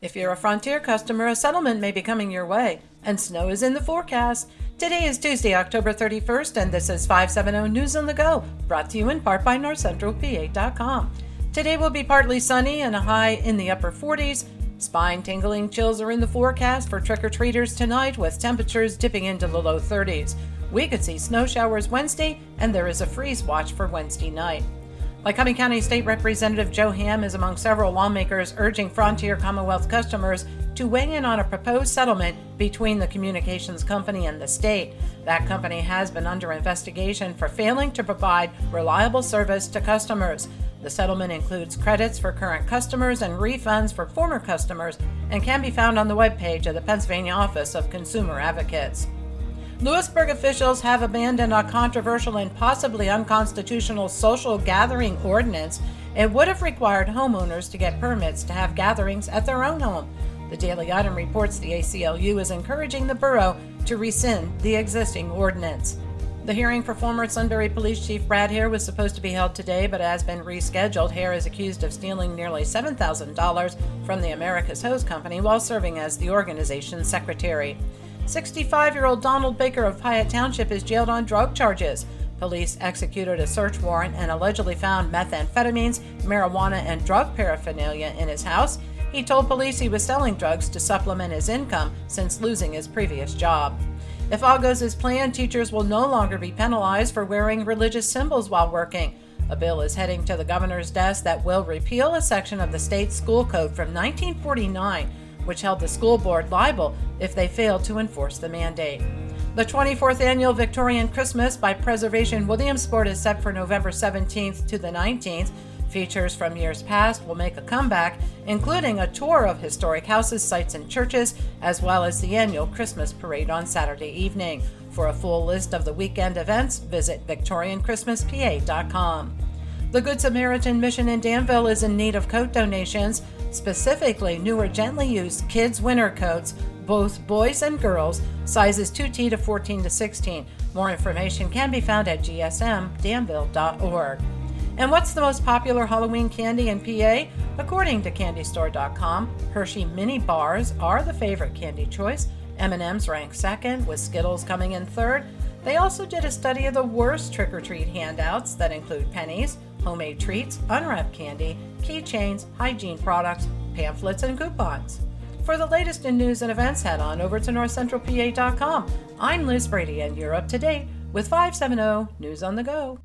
If you're a Frontier customer, a settlement may be coming your way, and snow is in the forecast. Today is Tuesday, October 31st, and this is 570 News on the Go, brought to you in part by NorthCentralPA.com. Today will be partly sunny and a high in the upper 40s. Spine tingling chills are in the forecast for trick or treaters tonight, with temperatures dipping into the low 30s. We could see snow showers Wednesday, and there is a freeze watch for Wednesday night. Lycoming County State Representative Joe Hamm is among several lawmakers urging Frontier Commonwealth customers to weigh in on a proposed settlement between the communications company and the state. That company has been under investigation for failing to provide reliable service to customers. The settlement includes credits for current customers and refunds for former customers and can be found on the webpage of the Pennsylvania Office of Consumer Advocates. Lewisburg officials have abandoned a controversial and possibly unconstitutional social gathering ordinance. It would have required homeowners to get permits to have gatherings at their own home. The Daily Item reports the ACLU is encouraging the borough to rescind the existing ordinance. The hearing for former Sunbury Police Chief Brad Hare was supposed to be held today, but has been rescheduled. Hare is accused of stealing nearly $7,000 from the Americus Hose Company while serving as the organization's secretary. 65 year old Donald Baker of Piatt Township is jailed on drug charges. Police executed a search warrant and allegedly found methamphetamines, marijuana, and drug paraphernalia in his house. He told police he was selling drugs to supplement his income since losing his previous job. If all goes as planned, teachers will no longer be penalized for wearing religious symbols while working. A bill is heading to the governor's desk that will repeal a section of the state school code from 1949 which held the school board liable if they failed to enforce the mandate. The 24th annual Victorian Christmas by Preservation Williamsport is set for November 17th to the 19th. Features from years past will make a comeback, including a tour of historic houses, sites, and churches, as well as the annual Christmas parade on Saturday evening. For a full list of the weekend events, visit VictorianChristmasPA.com. The Good Samaritan Mission in Danville is in need of coat donations, specifically newer gently used kids' winter coats, both boys and girls, sizes 2T to 14 to 16. More information can be found at gsmdanville.org. And what's the most popular Halloween candy in PA? According to candystore.com, Hershey mini bars are the favorite candy choice. M&Ms rank second, with Skittles coming in third. They also did a study of the worst trick or treat handouts that include pennies, homemade treats, unwrapped candy, keychains, hygiene products, pamphlets, and coupons. For the latest in news and events, head on over to northcentralpa.com. I'm Liz Brady, and you're up to date with 570 News on the Go.